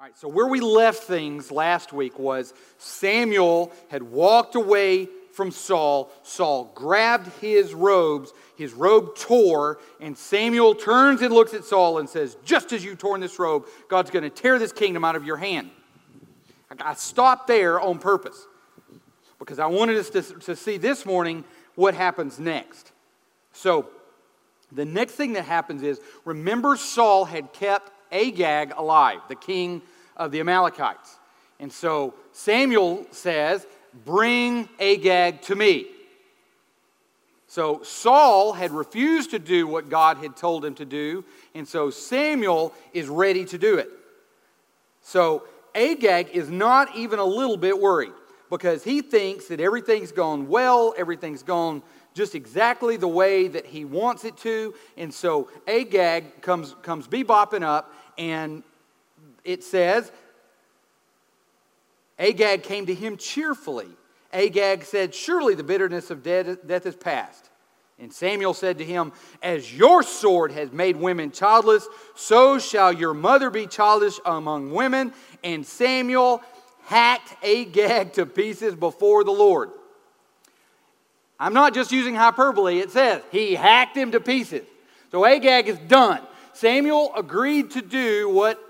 All right, so where we left things last week was Samuel had walked away from Saul. Saul grabbed his robes, his robe tore, and Samuel turns and looks at Saul and says, Just as you torn this robe, God's going to tear this kingdom out of your hand. I stopped there on purpose because I wanted us to, to see this morning what happens next. So, the next thing that happens is remember, Saul had kept Agag alive, the king of the Amalekites. And so Samuel says, Bring Agag to me. So Saul had refused to do what God had told him to do, and so Samuel is ready to do it. So Agag is not even a little bit worried because he thinks that everything's gone well, everything's gone just exactly the way that he wants it to. And so Agag comes, comes bebopping up, and it says, Agag came to him cheerfully. Agag said, Surely the bitterness of death is past. And Samuel said to him, As your sword has made women childless, so shall your mother be childless among women. And Samuel hacked Agag to pieces before the Lord. I'm not just using hyperbole, it says he hacked him to pieces. So Agag is done. Samuel agreed to do what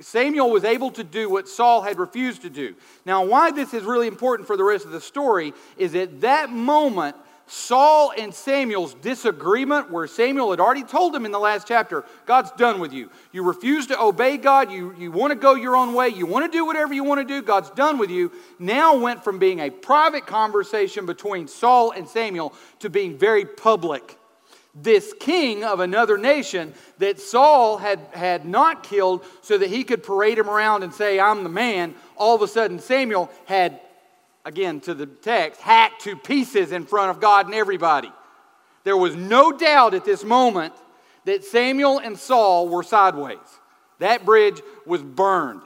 Samuel was able to do what Saul had refused to do. Now, why this is really important for the rest of the story is at that moment, Saul and Samuel's disagreement, where Samuel had already told him in the last chapter, God's done with you. You refuse to obey God. You, you want to go your own way. You want to do whatever you want to do. God's done with you. Now went from being a private conversation between Saul and Samuel to being very public this king of another nation that Saul had, had not killed so that he could parade him around and say, I'm the man, all of a sudden Samuel had, again to the text, hacked to pieces in front of God and everybody. There was no doubt at this moment that Samuel and Saul were sideways. That bridge was burned.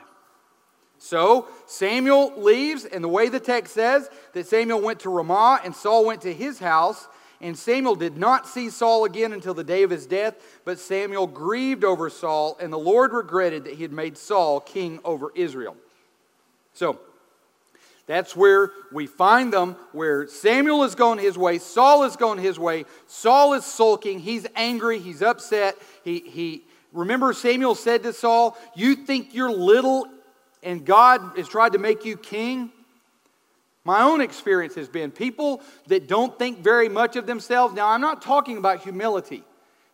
So Samuel leaves, and the way the text says that Samuel went to Ramah and Saul went to his house. And Samuel did not see Saul again until the day of his death, but Samuel grieved over Saul, and the Lord regretted that he had made Saul king over Israel. So, that's where we find them, where Samuel is going his way, Saul is going his way, Saul is sulking, he's angry, he's upset. He, he remember Samuel said to Saul, You think you're little and God has tried to make you king? My own experience has been people that don't think very much of themselves. Now, I'm not talking about humility.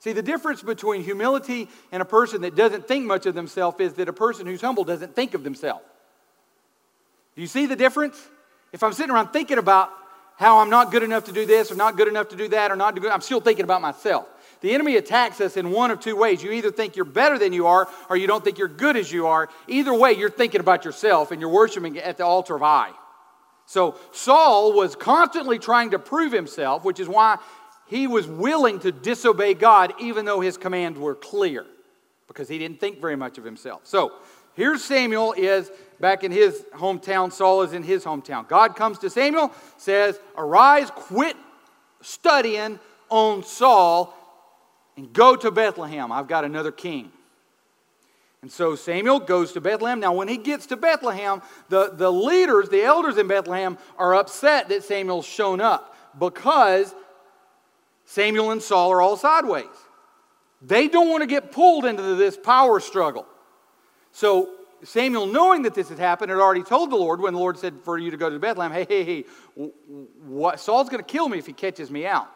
See, the difference between humility and a person that doesn't think much of themselves is that a person who's humble doesn't think of themselves. Do you see the difference? If I'm sitting around thinking about how I'm not good enough to do this or not good enough to do that or not good, I'm still thinking about myself. The enemy attacks us in one of two ways. You either think you're better than you are or you don't think you're good as you are. Either way, you're thinking about yourself and you're worshiping at the altar of I. So Saul was constantly trying to prove himself, which is why he was willing to disobey God even though his commands were clear, because he didn't think very much of himself. So here's Samuel is back in his hometown, Saul is in his hometown. God comes to Samuel, says, Arise, quit studying on Saul, and go to Bethlehem. I've got another king. And so Samuel goes to Bethlehem. Now, when he gets to Bethlehem, the, the leaders, the elders in Bethlehem, are upset that Samuel's shown up because Samuel and Saul are all sideways. They don't want to get pulled into this power struggle. So Samuel, knowing that this had happened, had already told the Lord when the Lord said for you to go to Bethlehem, hey, hey, hey, what, Saul's going to kill me if he catches me out.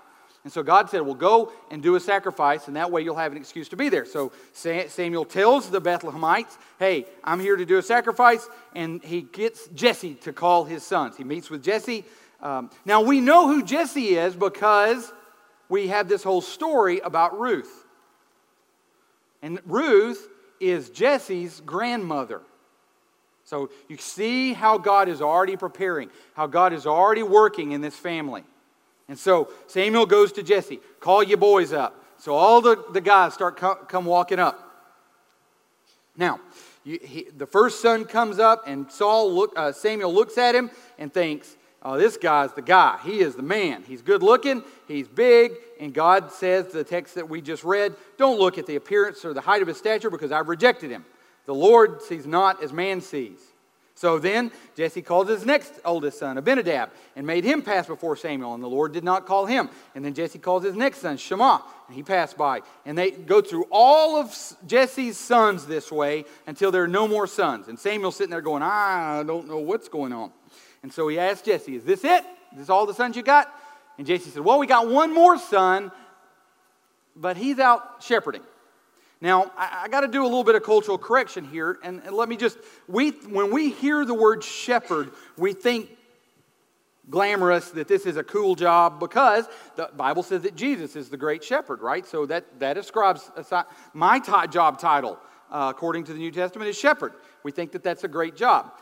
And so God said, Well, go and do a sacrifice, and that way you'll have an excuse to be there. So Samuel tells the Bethlehemites, Hey, I'm here to do a sacrifice, and he gets Jesse to call his sons. He meets with Jesse. Um, now, we know who Jesse is because we have this whole story about Ruth. And Ruth is Jesse's grandmother. So you see how God is already preparing, how God is already working in this family. And so Samuel goes to Jesse, call your boys up. So all the, the guys start come, come walking up. Now, you, he, the first son comes up, and Saul look, uh, Samuel looks at him and thinks, "Oh, this guy's the guy. He is the man. He's good looking. He's big." And God says, the text that we just read, "Don't look at the appearance or the height of his stature, because I've rejected him." The Lord sees not as man sees. So then Jesse called his next oldest son, Abinadab, and made him pass before Samuel, and the Lord did not call him. And then Jesse called his next son, Shammah, and he passed by. And they go through all of Jesse's sons this way until there are no more sons. And Samuel's sitting there going, I don't know what's going on. And so he asked Jesse, Is this it? Is this all the sons you got? And Jesse said, Well, we got one more son, but he's out shepherding. Now, I, I got to do a little bit of cultural correction here, and, and let me just, we, when we hear the word shepherd, we think glamorous that this is a cool job because the Bible says that Jesus is the great shepherd, right? So that, that ascribes my t- job title, uh, according to the New Testament, is shepherd. We think that that's a great job.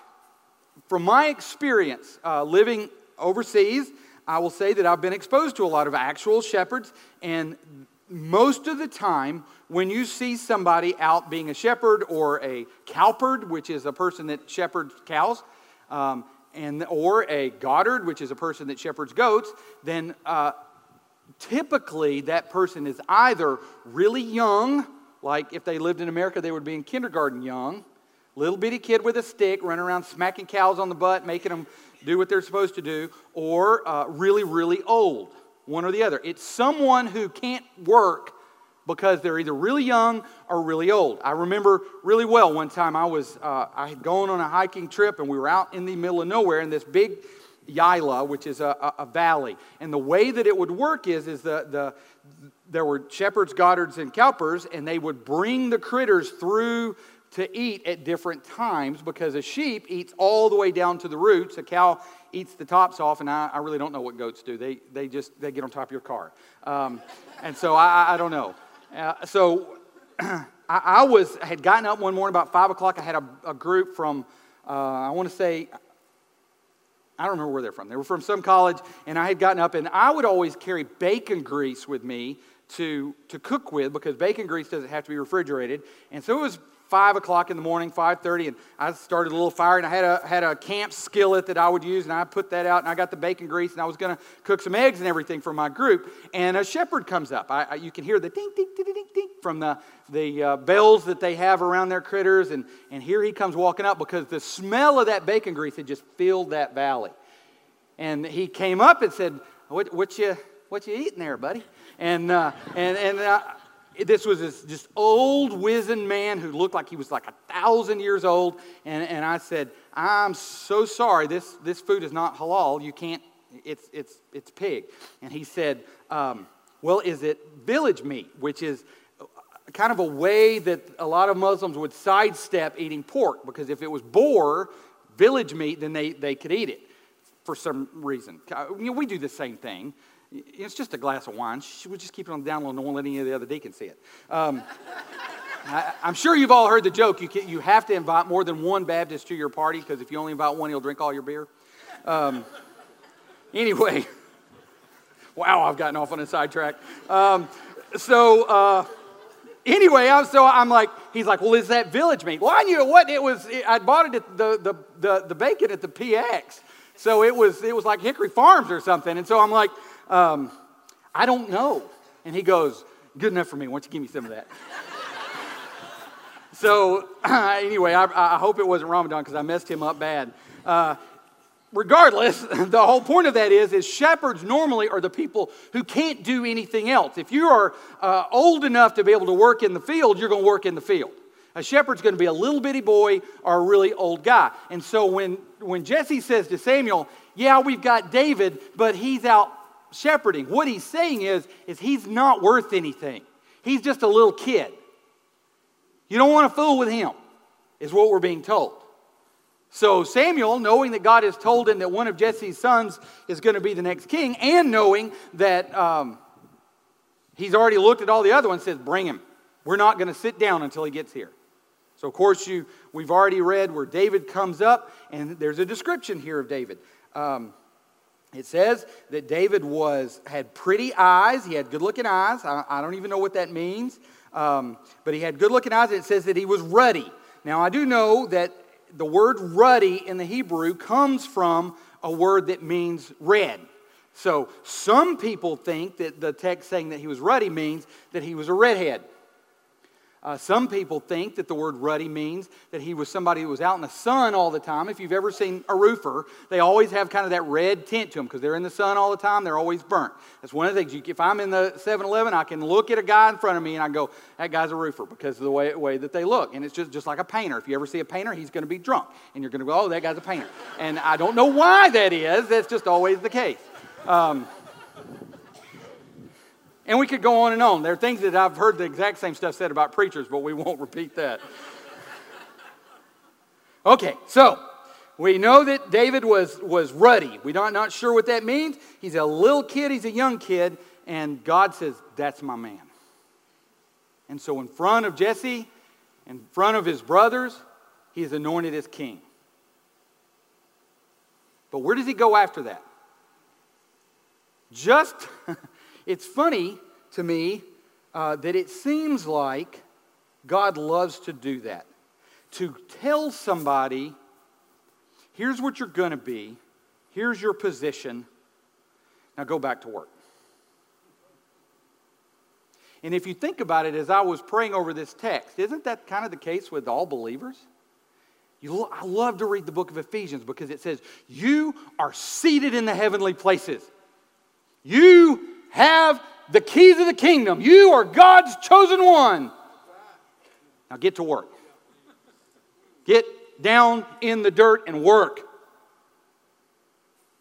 From my experience uh, living overseas, I will say that I've been exposed to a lot of actual shepherds, and most of the time, when you see somebody out being a shepherd or a cowperd, which is a person that shepherds cows, um, and, or a goddard, which is a person that shepherds goats, then uh, typically that person is either really young, like if they lived in America, they would be in kindergarten young, little bitty kid with a stick running around smacking cows on the butt, making them do what they're supposed to do, or uh, really, really old one or the other. It's someone who can't work because they're either really young or really old. I remember really well one time I was uh, I had gone on a hiking trip and we were out in the middle of nowhere in this big yayla, which is a, a, a valley. And the way that it would work is is the the there were shepherds, goddards, and cowpers, and they would bring the critters through to eat at different times because a sheep eats all the way down to the roots. A cow eats the tops off, and I, I really don't know what goats do. They, they just they get on top of your car. Um, and so I, I don't know. Uh, so I, I, was had gotten up one morning about 5 o'clock. I had a, a group from, uh, I want to say, I don't remember where they're from. They were from some college, and I had gotten up, and I would always carry bacon grease with me to, to cook with because bacon grease doesn't have to be refrigerated. And so it was five o'clock in the morning, 5:30, and I started a little fire, and I had a had a camp skillet that I would use, and I put that out, and I got the bacon grease, and I was going to cook some eggs and everything for my group. And a shepherd comes up. I, I, you can hear the ding, ding, ding, ding, ding from the the uh, bells that they have around their critters, and and here he comes walking up because the smell of that bacon grease had just filled that valley. And he came up and said, "What, what you what you eating there, buddy?" And uh, and and. Uh, this was this just old wizened man who looked like he was like a thousand years old and, and i said i'm so sorry. This, this food is not halal. You can't it's, it's, it's pig. And he said um, well is it village meat? Which is kind of a way that a lot of muslims would sidestep eating pork because if it was boar village meat then they, they could eat it for some reason. You know, we do the same thing it's just a glass of wine. We'll just keep it on the down low and won't let any of the other deacons see it. Um, I, am sure you've all heard the joke. You, can, you have to invite more than one Baptist to your party because if you only invite one, he'll drink all your beer. Um, anyway, wow, I've gotten off on a sidetrack. Um, so, uh, anyway, I'm, so I'm like, he's like, well, is that village meat? Well, I knew what it was. I bought it at the, the, the, the bacon at the PX. So it was, it was like Hickory Farms or something. And so I'm like, um, I don't know. And he goes, Good enough for me. Why don't you give me some of that? so, anyway, I, I, hope it wasn't Ramadan because I messed him up bad. Uh, regardless, the whole point of that is, is shepherds normally are the people who can't do anything else. If you are uh, old enough to be able to work in the field, you're going to work in the field. A shepherd's going to be a little bitty boy or a really old guy. And so when, when Jesse says to Samuel, Yeah, we've got David, but he's out shepherding. What he's saying is, is he's not worth anything. He's just a little kid. You don't want to fool with him, is what we're being told. So Samuel, knowing that God has told him that one of Jesse's sons is going to be the next king, and knowing that um, he's already looked at all the other ones, says, "Bring him. We're not going to sit down until he gets here." So of course you we've already read where David comes up, and there's a description here of David. Um, it says that David was had pretty eyes. He had good-looking eyes. I, I, don't even know what that means, um, but he had good-looking eyes. It says that he was ruddy. Now I do know that the word ruddy in the Hebrew comes from a word that means red. So some people think that the text saying that he was ruddy means that he was a redhead. Uh, some people think that the word ruddy means that he was somebody who was out in the sun all the time. If you've ever seen a roofer, they always have kind of that red tint to them because they're in the sun all the time. They're always burnt. That's one of the things. You, if I'm in the 7 Eleven, I can look at a guy in front of me and I go, that guy's a roofer because of the way, way that they look. And it's just, just like a painter. If you ever see a painter, he's going to be drunk. And you're going to go, oh, that guy's a painter. And I don't know why that is. That's just always the case. Um, and we could go on and on. There are things that I've heard the exact same stuff said about preachers, but we won't repeat that. Okay, so we know that David was, was ruddy. We're not, not sure what that means. He's a little kid, he's a young kid, and God says, That's my man. And so, in front of Jesse, in front of his brothers, he is anointed as king. But where does he go after that? Just It's funny to me uh, that it seems like God loves to do that. To tell somebody, here's what you're going to be, here's your position, now go back to work. And if you think about it, as I was praying over this text, isn't that kind of the case with all believers? You, I love to read the book of Ephesians because it says, You are seated in the heavenly places. You have the keys of the kingdom. You are God's chosen one. Now get to work. Get down in the dirt and work.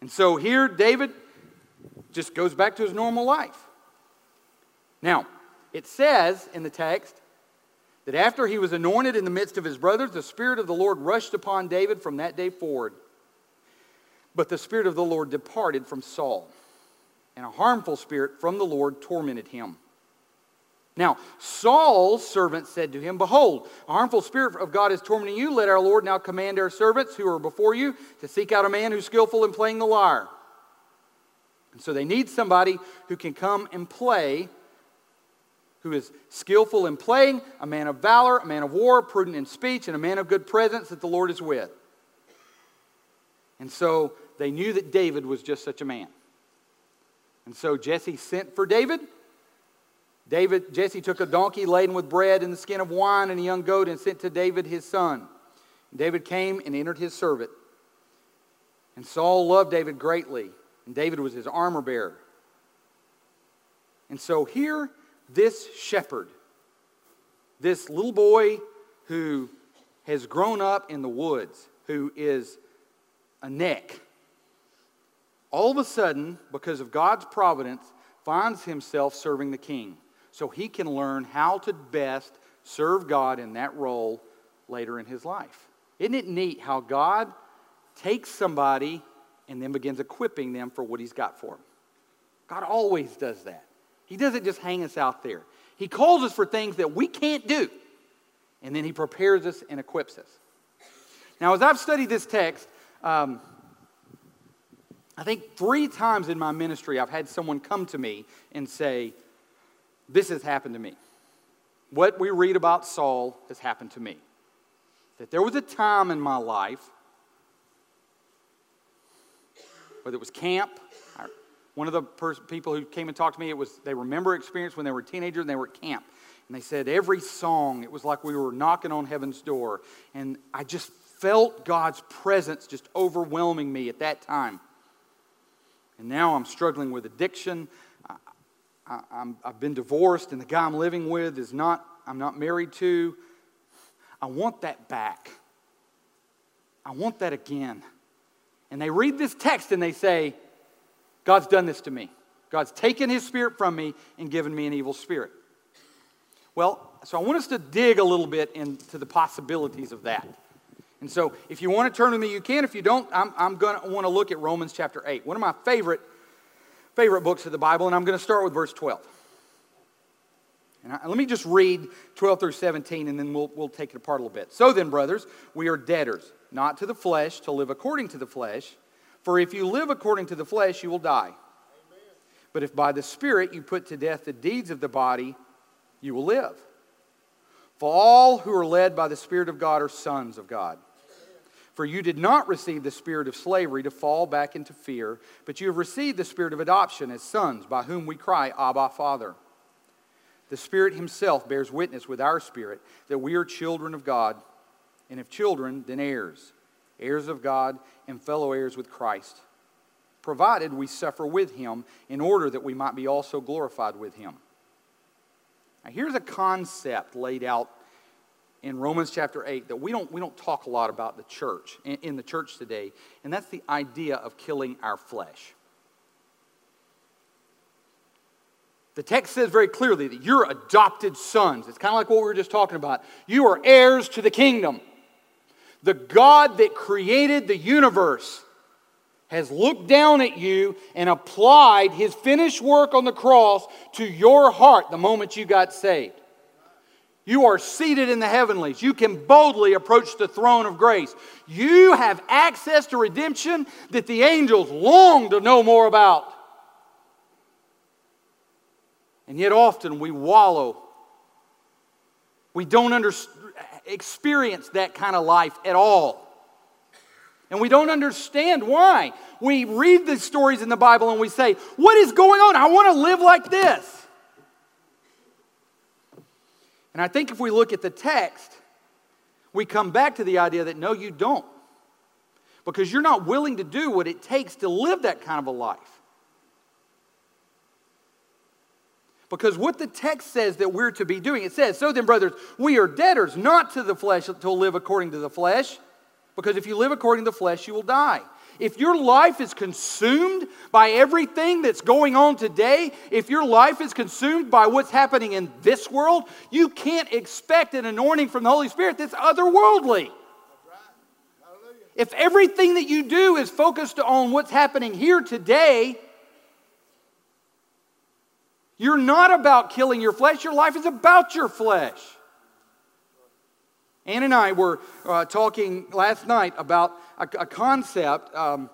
And so here, David just goes back to his normal life. Now, it says in the text that after he was anointed in the midst of his brothers, the Spirit of the Lord rushed upon David from that day forward. But the Spirit of the Lord departed from Saul and a harmful spirit from the Lord tormented him. Now, Saul's servant said to him, Behold, a harmful spirit of God is tormenting you. Let our Lord now command our servants who are before you to seek out a man who's skillful in playing the lyre. And so they need somebody who can come and play, who is skillful in playing, a man of valor, a man of war, prudent in speech, and a man of good presence that the Lord is with. And so they knew that David was just such a man. And so Jesse sent for David. David, Jesse took a donkey laden with bread and the skin of wine and a young goat and sent to David his son. David came and entered his servant. And Saul loved David greatly, and David was his armor bearer. And so here, this shepherd, this little boy who has grown up in the woods, who is a neck, all of a sudden, because of God's providence, finds himself serving the king. So he can learn how to best serve God in that role later in his life. Isn't it neat how God takes somebody and then begins equipping them for what he's got for them? God always does that. He doesn't just hang us out there. He calls us for things that we can't do, and then he prepares us and equips us. Now, as I've studied this text, um, I think three times in my ministry, I've had someone come to me and say, This has happened to me. What we read about Saul has happened to me. That there was a time in my life, whether it was camp, one of the pers- people who came and talked to me, it was they remember experience when they were teenagers and they were at camp. And they said every song, it was like we were knocking on heaven's door. And I just felt God's presence just overwhelming me at that time. And now I'm struggling with addiction. I, have been divorced, and the guy I'm living with is not, I'm not married to. I want that back. I want that again. And they read this text and they say, God's done this to me. God's taken his spirit from me and given me an evil spirit. Well, so I want us to dig a little bit into the possibilities of that. And so, if you want to turn with me, you can. If you don't, I'm, I'm going to want to look at Romans chapter 8, one of my favorite, favorite books of the Bible, and I'm going to start with verse 12. And I, let me just read 12 through 17, and then we'll, we'll take it apart a little bit. So then, brothers, we are debtors, not to the flesh, to live according to the flesh. For if you live according to the flesh, you will die. Amen. But if by the Spirit you put to death the deeds of the body, you will live. For all who are led by the Spirit of God are sons of God. For you did not receive the spirit of slavery to fall back into fear, but you have received the spirit of adoption as sons, by whom we cry, Abba, Father. The Spirit Himself bears witness with our spirit that we are children of God, and if children, then heirs, heirs of God and fellow heirs with Christ, provided we suffer with Him in order that we might be also glorified with Him. Now, here's a concept laid out in Romans chapter 8 that we don't, we don't talk a lot about the church, in, in the church today, and that's the idea of killing our flesh. The text says very clearly that you're adopted sons. It's kind of like what we were just talking about. You are heirs to the kingdom. The God that created the universe has looked down at you and applied his finished work on the cross to your heart the moment you got saved. You are seated in the heavenlies. You can boldly approach the throne of grace. You have access to redemption that the angels long to know more about. And yet, often we wallow. We don't under, experience that kind of life at all. And we don't understand why. We read the stories in the Bible and we say, What is going on? I want to live like this. And I think if we look at the text, we come back to the idea that no, you don't. Because you're not willing to do what it takes to live that kind of a life. Because what the text says that we're to be doing, it says, So then, brothers, we are debtors, not to the flesh, to live according to the flesh. Because if you live according to the flesh, you will die. If your life is consumed by everything that's going on today, if your life is consumed by what's happening in this world, you can't expect an anointing from the Holy Spirit that's otherworldly. If everything that you do is focused on what's happening here today, you're not about killing your flesh. Your life is about your flesh. Ann and I were uh, talking last night about a, a concept. Um,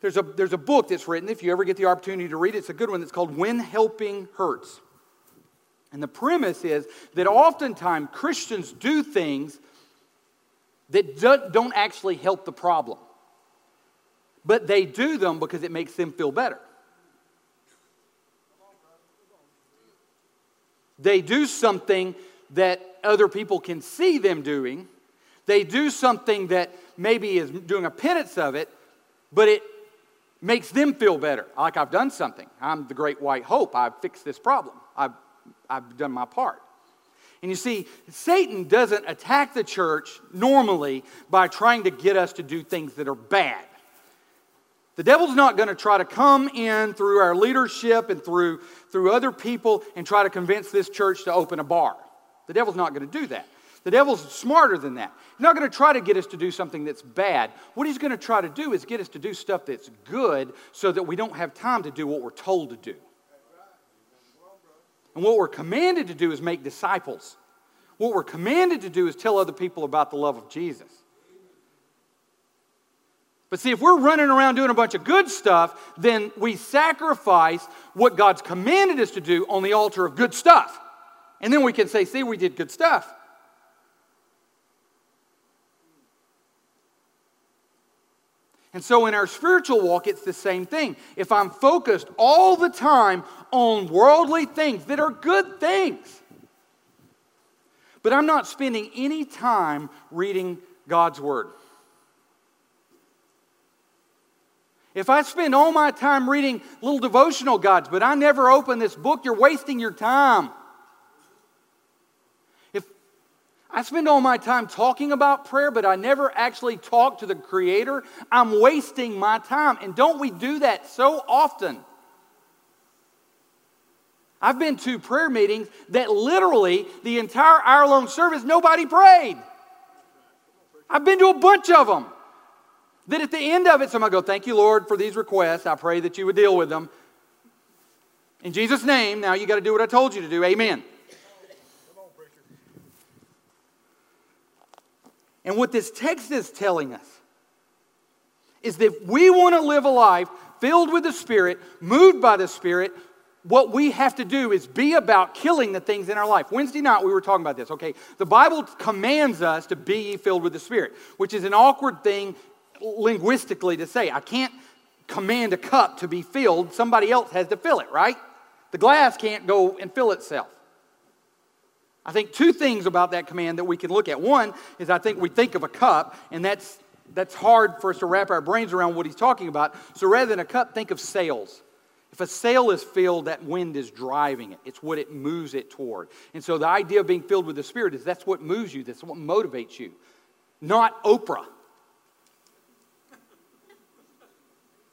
there's, a, there's a book that's written, if you ever get the opportunity to read it, it's a good one. It's called When Helping Hurts. And the premise is that oftentimes Christians do things that do, don't actually help the problem, but they do them because it makes them feel better. They do something that other people can see them doing. They do something that maybe is doing a penance of it, but it makes them feel better. Like I've done something. I'm the great white hope. I've fixed this problem. I've, I've done my part. And you see, Satan doesn't attack the church normally by trying to get us to do things that are bad. The devil's not going to try to come in through our leadership and through, through other people and try to convince this church to open a bar. The devil's not going to do that. The devil's smarter than that. He's not going to try to get us to do something that's bad. What he's going to try to do is get us to do stuff that's good so that we don't have time to do what we're told to do. And what we're commanded to do is make disciples. What we're commanded to do is tell other people about the love of Jesus. But see, if we're running around doing a bunch of good stuff, then we sacrifice what God's commanded us to do on the altar of good stuff. And then we can say, see, we did good stuff. And so in our spiritual walk, it's the same thing. If I'm focused all the time on worldly things that are good things, but I'm not spending any time reading God's Word. If I spend all my time reading little devotional guides, but I never open this book, you're wasting your time. If I spend all my time talking about prayer, but I never actually talk to the Creator, I'm wasting my time. And don't we do that so often? I've been to prayer meetings that literally the entire hour long service, nobody prayed. I've been to a bunch of them. That at the end of it, somebody go, Thank you, Lord, for these requests. I pray that you would deal with them. In Jesus' name, now you got to do what I told you to do. Amen. And what this text is telling us is that if we want to live a life filled with the Spirit, moved by the Spirit, what we have to do is be about killing the things in our life. Wednesday night, we were talking about this, okay? The Bible commands us to be filled with the Spirit, which is an awkward thing linguistically to say. I can't command a cup to be filled, somebody else has to fill it, right? The glass can't go and fill itself. I think two things about that command that we can look at. One is I think we think of a cup, and that's, that's hard for us to wrap our brains around what he's talking about. So rather than a cup, think of sails. If a sail is filled, that wind is driving it. It's what it moves it toward. And so the idea of being filled with the Spirit is that's what moves you, that's what motivates you, not Oprah.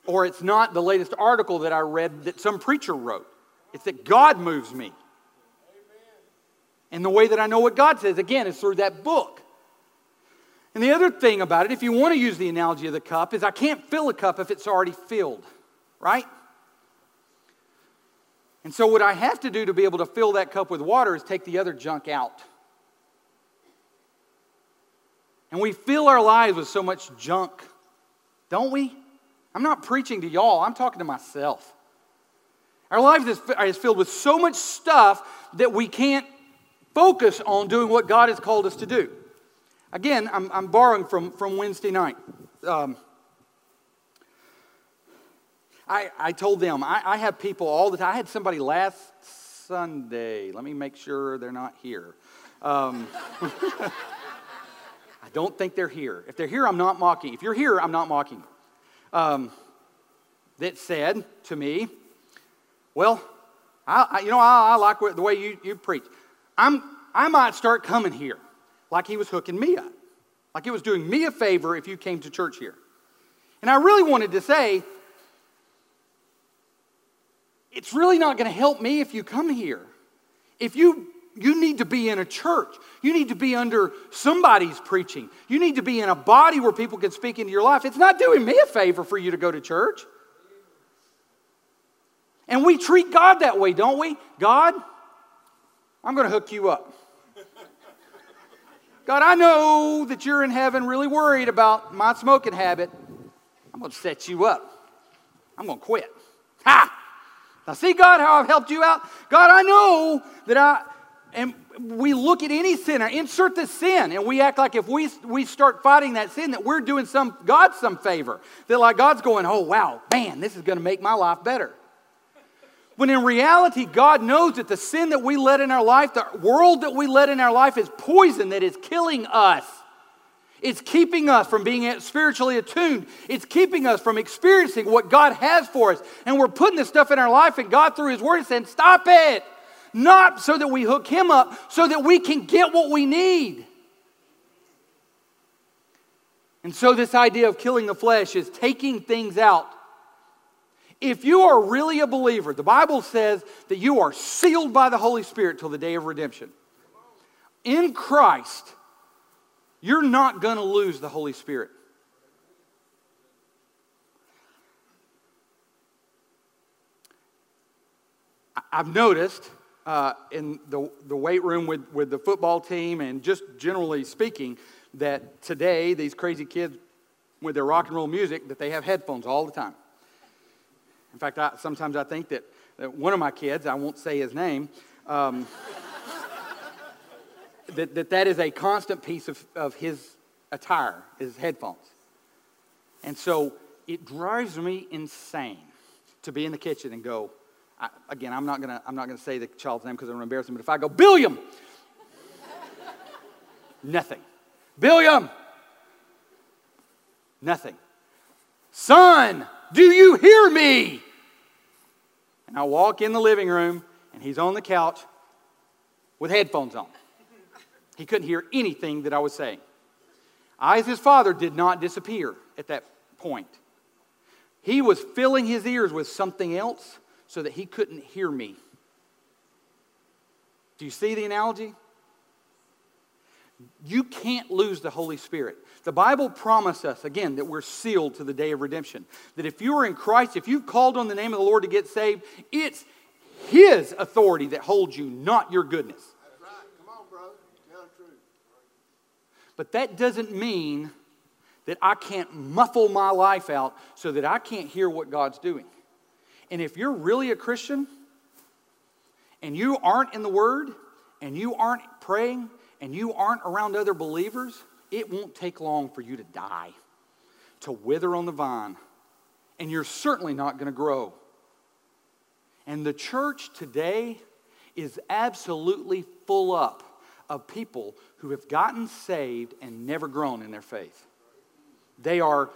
or it's not the latest article that I read that some preacher wrote. It's that God moves me. And the way that I know what God says, again, is through that book. And the other thing about it, if you want to use the analogy of the cup, is I can't fill a cup if it's already filled, right? And so, what I have to do to be able to fill that cup with water is take the other junk out. And we fill our lives with so much junk, don't we? I'm not preaching to y'all, I'm talking to myself. Our life is filled with so much stuff that we can't focus on doing what God has called us to do. Again, I'm, I'm borrowing from, from Wednesday night. Um, I, I told them, I, I have people all the time. I had somebody last Sunday. Let me make sure they're not here. Um, I don't think they're here. If they're here, I'm not mocking. If you're here, I'm not mocking. Um, that said to me, well, I, I, you know, I, I like the way you, you preach. I'm, I might start coming here like he was hooking me up, like it was doing me a favor if you came to church here. And I really wanted to say, it's really not going to help me if you come here. If you you need to be in a church. You need to be under somebody's preaching. You need to be in a body where people can speak into your life. It's not doing me a favor for you to go to church. And we treat God that way, don't we? God, I'm going to hook you up. God, I know that you're in heaven really worried about my smoking habit. I'm going to set you up. I'm going to quit. Ha! Now, see, God, how I've helped you out? God, I know that I, and we look at any sinner, insert the sin, and we act like if we, we start fighting that sin, that we're doing some God some favor. That like God's going, oh wow, man, this is going to make my life better. When in reality, God knows that the sin that we let in our life, the world that we let in our life, is poison that is killing us. It's keeping us from being spiritually attuned. It's keeping us from experiencing what God has for us. And we're putting this stuff in our life, and God, through His Word, is saying, Stop it. Not so that we hook Him up, so that we can get what we need. And so, this idea of killing the flesh is taking things out if you are really a believer, the Bible says that you are sealed by the Holy Spirit till the day of redemption. In Christ, you're not going to lose the Holy Spirit. I've noticed uh, in the, the weight room with, with the football team and just generally speaking that today these crazy kids with their rock and roll music that they have headphones all the time in fact, I, sometimes I think that, that, one of my kids, I won't say his name, um, that, that that is a constant piece of, of his attire, his headphones. And so it drives me insane to be in the kitchen and go, I, again, I'm not gonna, I'm not gonna say the child's name because I'm gonna embarrass him, but if I go, Billiam, nothing. Billiam, nothing. Son, do you hear me? And I walk in the living room, and he's on the couch with headphones on. He couldn't hear anything that I was saying. I, as his father, did not disappear at that point. He was filling his ears with something else so that he couldn't hear me. Do you see the analogy? You can't lose the Holy Spirit. The Bible promised us, again, that we're sealed to the day of redemption. That if you are in Christ, if you've called on the name of the Lord to get saved, it's His authority that holds you, not your goodness. That's right. Come on, brother. Tell the truth. But that doesn't mean that I can't muffle my life out so that I can't hear what God's doing. And if you're really a Christian and you aren't in the Word and you aren't praying and you aren't around other believers, it won't take long for you to die, to wither on the vine, and you're certainly not going to grow. And the church today is absolutely full up of people who have gotten saved and never grown in their faith. They are,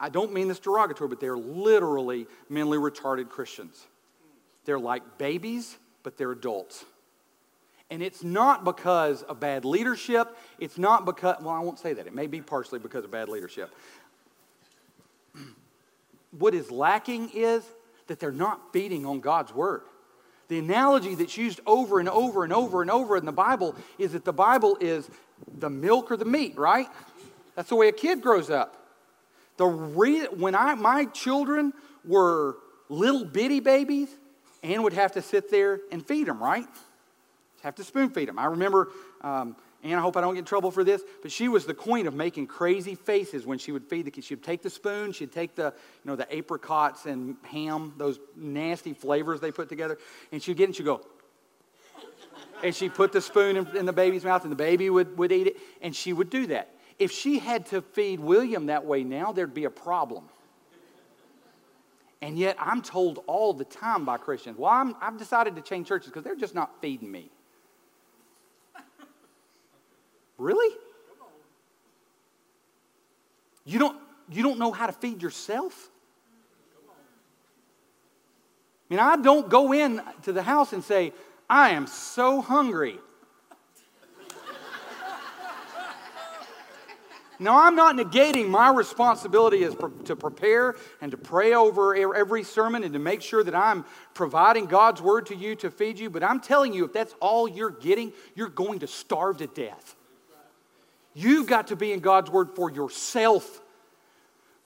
I don't mean this derogatory, but they're literally mentally retarded Christians. They're like babies, but they're adults. And it's not because of bad leadership. It's not because, well, I won't say that. It may be partially because of bad leadership. What is lacking is that they're not feeding on God's word. The analogy that's used over and over and over and over in the Bible is that the Bible is the milk or the meat, right? That's the way a kid grows up. The re- when I, my children were little bitty babies, Ann would have to sit there and feed them, right? Have to spoon feed them. I remember um, and I hope I don't get in trouble for this, but she was the queen of making crazy faces when she would feed the kids. She'd take the spoon, she'd take the, you know, the apricots and ham, those nasty flavors they put together, and she'd get it and she'd go, and she'd put the spoon in, in the baby's mouth, and the baby would, would eat it, and she would do that. If she had to feed William that way now, there'd be a problem. And yet, I'm told all the time by Christians, well, i have decided to change churches because they're just not feeding me. Really? You don't, you don't know how to feed yourself? I mean, I don't go in to the house and say, I am so hungry. Now, I'm not negating my responsibility as to prepare and to pray over every sermon and to make sure that I'm providing God's word to you to feed you, but I'm telling you, if that's all you're getting, you're going to starve to death. You've got to be in God's Word for yourself.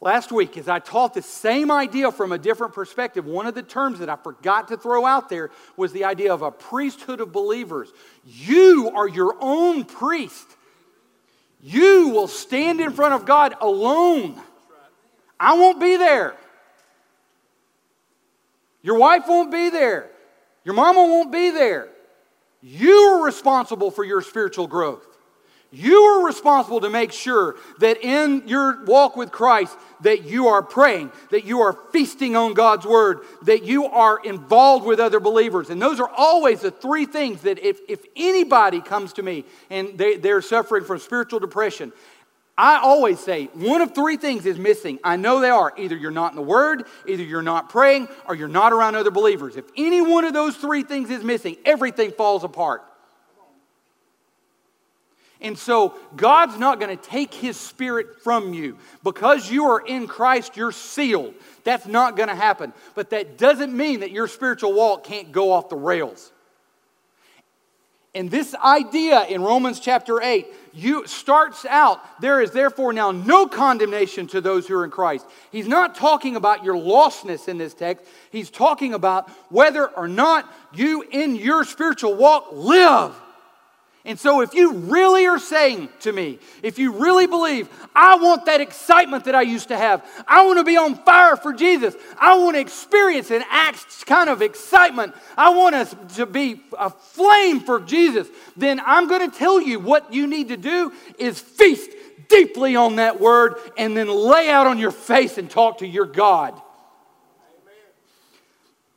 Last week, as I taught the same idea from a different perspective, one of the terms that I forgot to throw out there was the idea of a priesthood of believers. You are your own priest. You will stand in front of God alone. I won't be there. Your wife won't be there. Your mama won't be there. You are responsible for your spiritual growth. You are responsible to make sure that in your walk with Christ that you are praying, that you are feasting on God's word, that you are involved with other believers. And those are always the three things that if, if anybody comes to me and they, they're suffering from spiritual depression, I always say one of three things is missing. I know they are. Either you're not in the Word, either you're not praying, or you're not around other believers. If any one of those three things is missing, everything falls apart. And so God's not going to take his spirit from you. Because you are in Christ, you're sealed. That's not going to happen. But that doesn't mean that your spiritual walk can't go off the rails. And this idea in Romans chapter 8 you starts out there is therefore now no condemnation to those who are in Christ. He's not talking about your lostness in this text. He's talking about whether or not you in your spiritual walk live and so, if you really are saying to me, if you really believe, I want that excitement that I used to have, I want to be on fire for Jesus, I want to experience an Acts kind of excitement, I want us to be a flame for Jesus, then I'm going to tell you what you need to do is feast deeply on that word and then lay out on your face and talk to your God.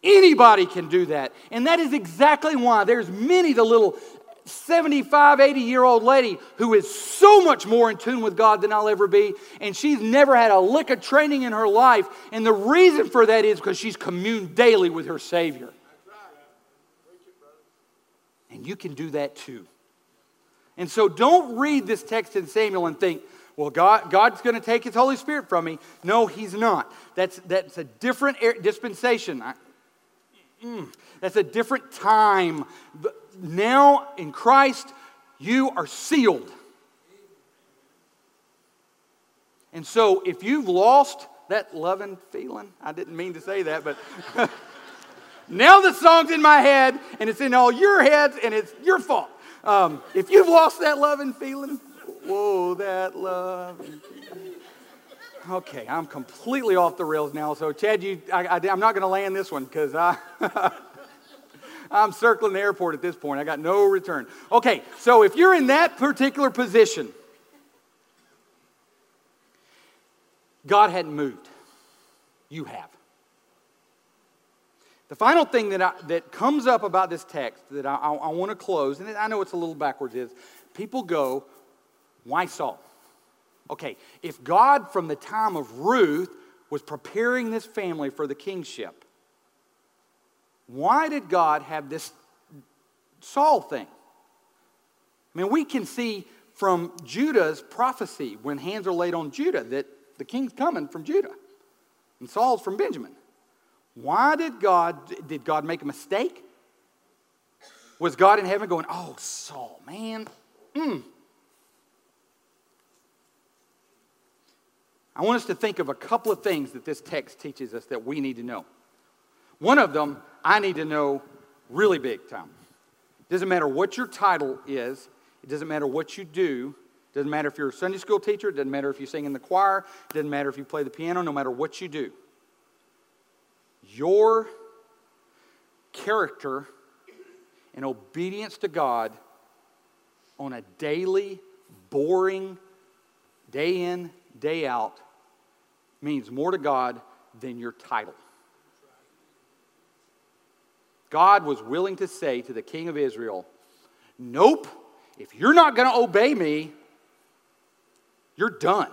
Anybody can do that. And that is exactly why there's many the little 75, 80 year old lady who is so much more in tune with God than I'll ever be. And she's never had a lick of training in her life. And the reason for that is because she's communed daily with her Savior. And you can do that too. And so don't read this text in Samuel and think, well, God, God's going to take his Holy Spirit from me. No, he's not. That's, that's a different dispensation. I, mm, that's a different time now in Christ, you are sealed. And so if you've lost that loving feeling, I didn't mean to say that, but now the song's in my head and it's in all your heads and it's your fault. Um, if you've lost that loving feeling, whoa, that love. Okay, I'm completely off the rails now. So, Chad, you, I, am not going to land this one because I. I'm circling the airport at this point. I got no return. Okay, so if you're in that particular position, God hadn't moved. You have. The final thing that, I, that comes up about this text that I, I, I want to close, and I know it's a little backwards, is people go, why Saul? Okay, if God from the time of Ruth was preparing this family for the kingship, why did God have this Saul thing? I mean, we can see from Judah's prophecy when hands are laid on Judah that the king's coming from Judah and Saul's from Benjamin. Why did God, did God make a mistake? Was God in heaven going, oh, Saul, man, mm. I want us to think of a couple of things that this text teaches us that we need to know. One of them, I need to know really big time. It doesn't matter what your title is, it doesn't matter what you do, it doesn't matter if you're a Sunday school teacher, it doesn't matter if you sing in the choir, it doesn't matter if you play the piano, no matter what you do. Your character and obedience to God on a daily, boring, day in, day out means more to God than your title. God was willing to say to the king of Israel, Nope, if you're not going to obey me, you're done.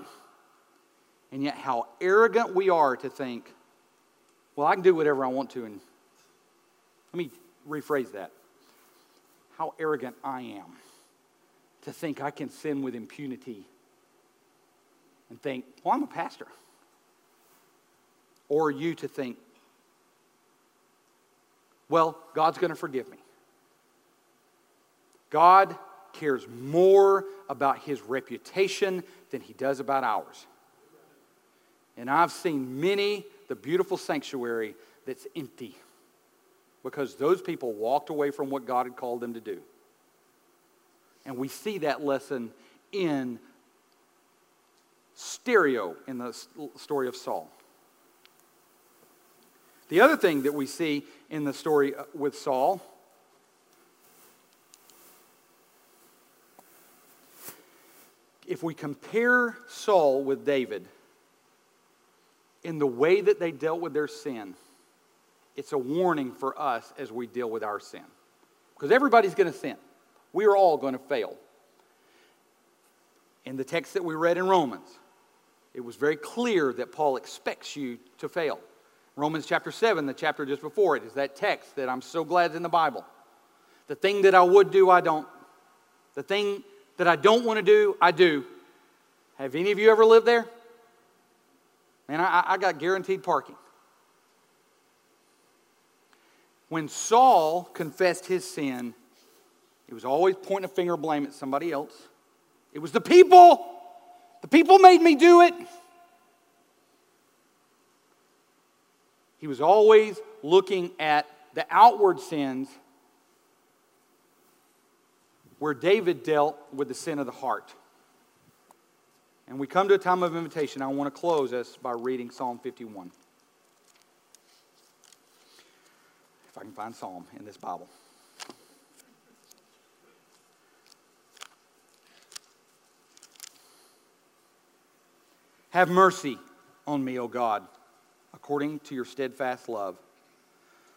And yet, how arrogant we are to think, well, I can do whatever I want to. And let me rephrase that. How arrogant I am to think I can sin with impunity and think, well, I'm a pastor. Or you to think, well, God's going to forgive me. God cares more about his reputation than he does about ours. And I've seen many the beautiful sanctuary that's empty because those people walked away from what God had called them to do. And we see that lesson in stereo in the story of Saul. The other thing that we see in the story uh, with Saul if we compare Saul with David, in the way that they dealt with their sin, it's a warning for us as we deal with our sin. Because everybody's going to sin. We are all going to fail. In the text that we read in Romans, it was very clear that Paul expects you to fail. Romans chapter 7, the chapter just before it, is that text that I'm so glad is in the Bible. The thing that I would do, I don't. The thing that I don't want to do, I do. Have any of you ever lived there? Man, I, I got guaranteed parking. When Saul confessed his sin, he was always pointing a finger blame at somebody else. It was the people. The people made me do it. He was always looking at the outward sins where David dealt with the sin of the heart. And we come to a time of invitation. I want to close us by reading Psalm 51. If I can find Psalm in this Bible. Have mercy on me, O God, according to your steadfast love.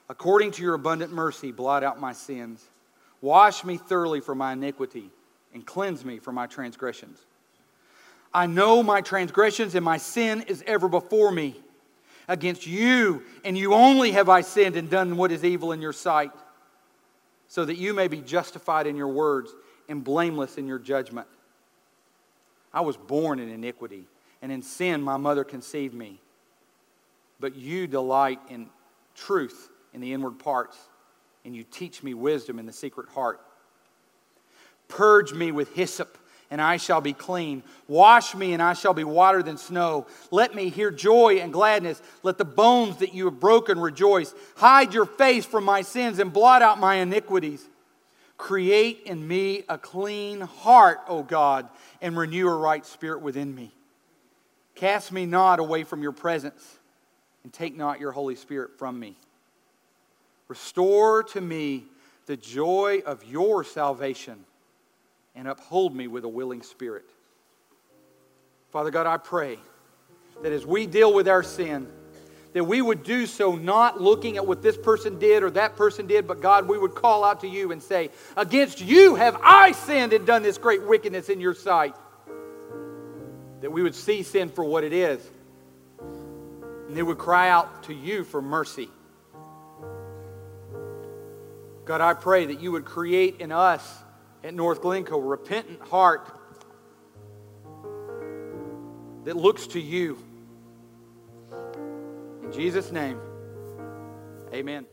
According to your abundant mercy, blot out my sins. Wash me thoroughly from my iniquity and cleanse me from my transgressions. I know my transgressions and my sin is ever before me. Against you and you only have I sinned and done what is evil in your sight, so that you may be justified in your words and blameless in your judgment. I was born in iniquity, and in sin my mother conceived me. But you delight in truth in the inward parts, and you teach me wisdom in the secret heart. Purge me with hyssop and I shall be clean. Wash me, and I shall be whiter than snow. Let me hear joy and gladness. Let the bones that you have broken rejoice. Hide your face from my sins and blot out my iniquities. Create in me a clean heart, O God, and renew a right spirit within me. Cast me not away from your presence, and take not your Holy Spirit from me. Restore to me the joy of your salvation and uphold me with a willing spirit. Father God, I pray that as we deal with our sin, that we would do so not looking at what this person did or that person did, but God, we would call out to you and say, Against you have I sinned and done this great wickedness in your sight. That we would see sin for what it is. And they would cry out to you for mercy. God, I pray that you would create in us at North Glencoe a repentant heart that looks to you. In Jesus' name, amen.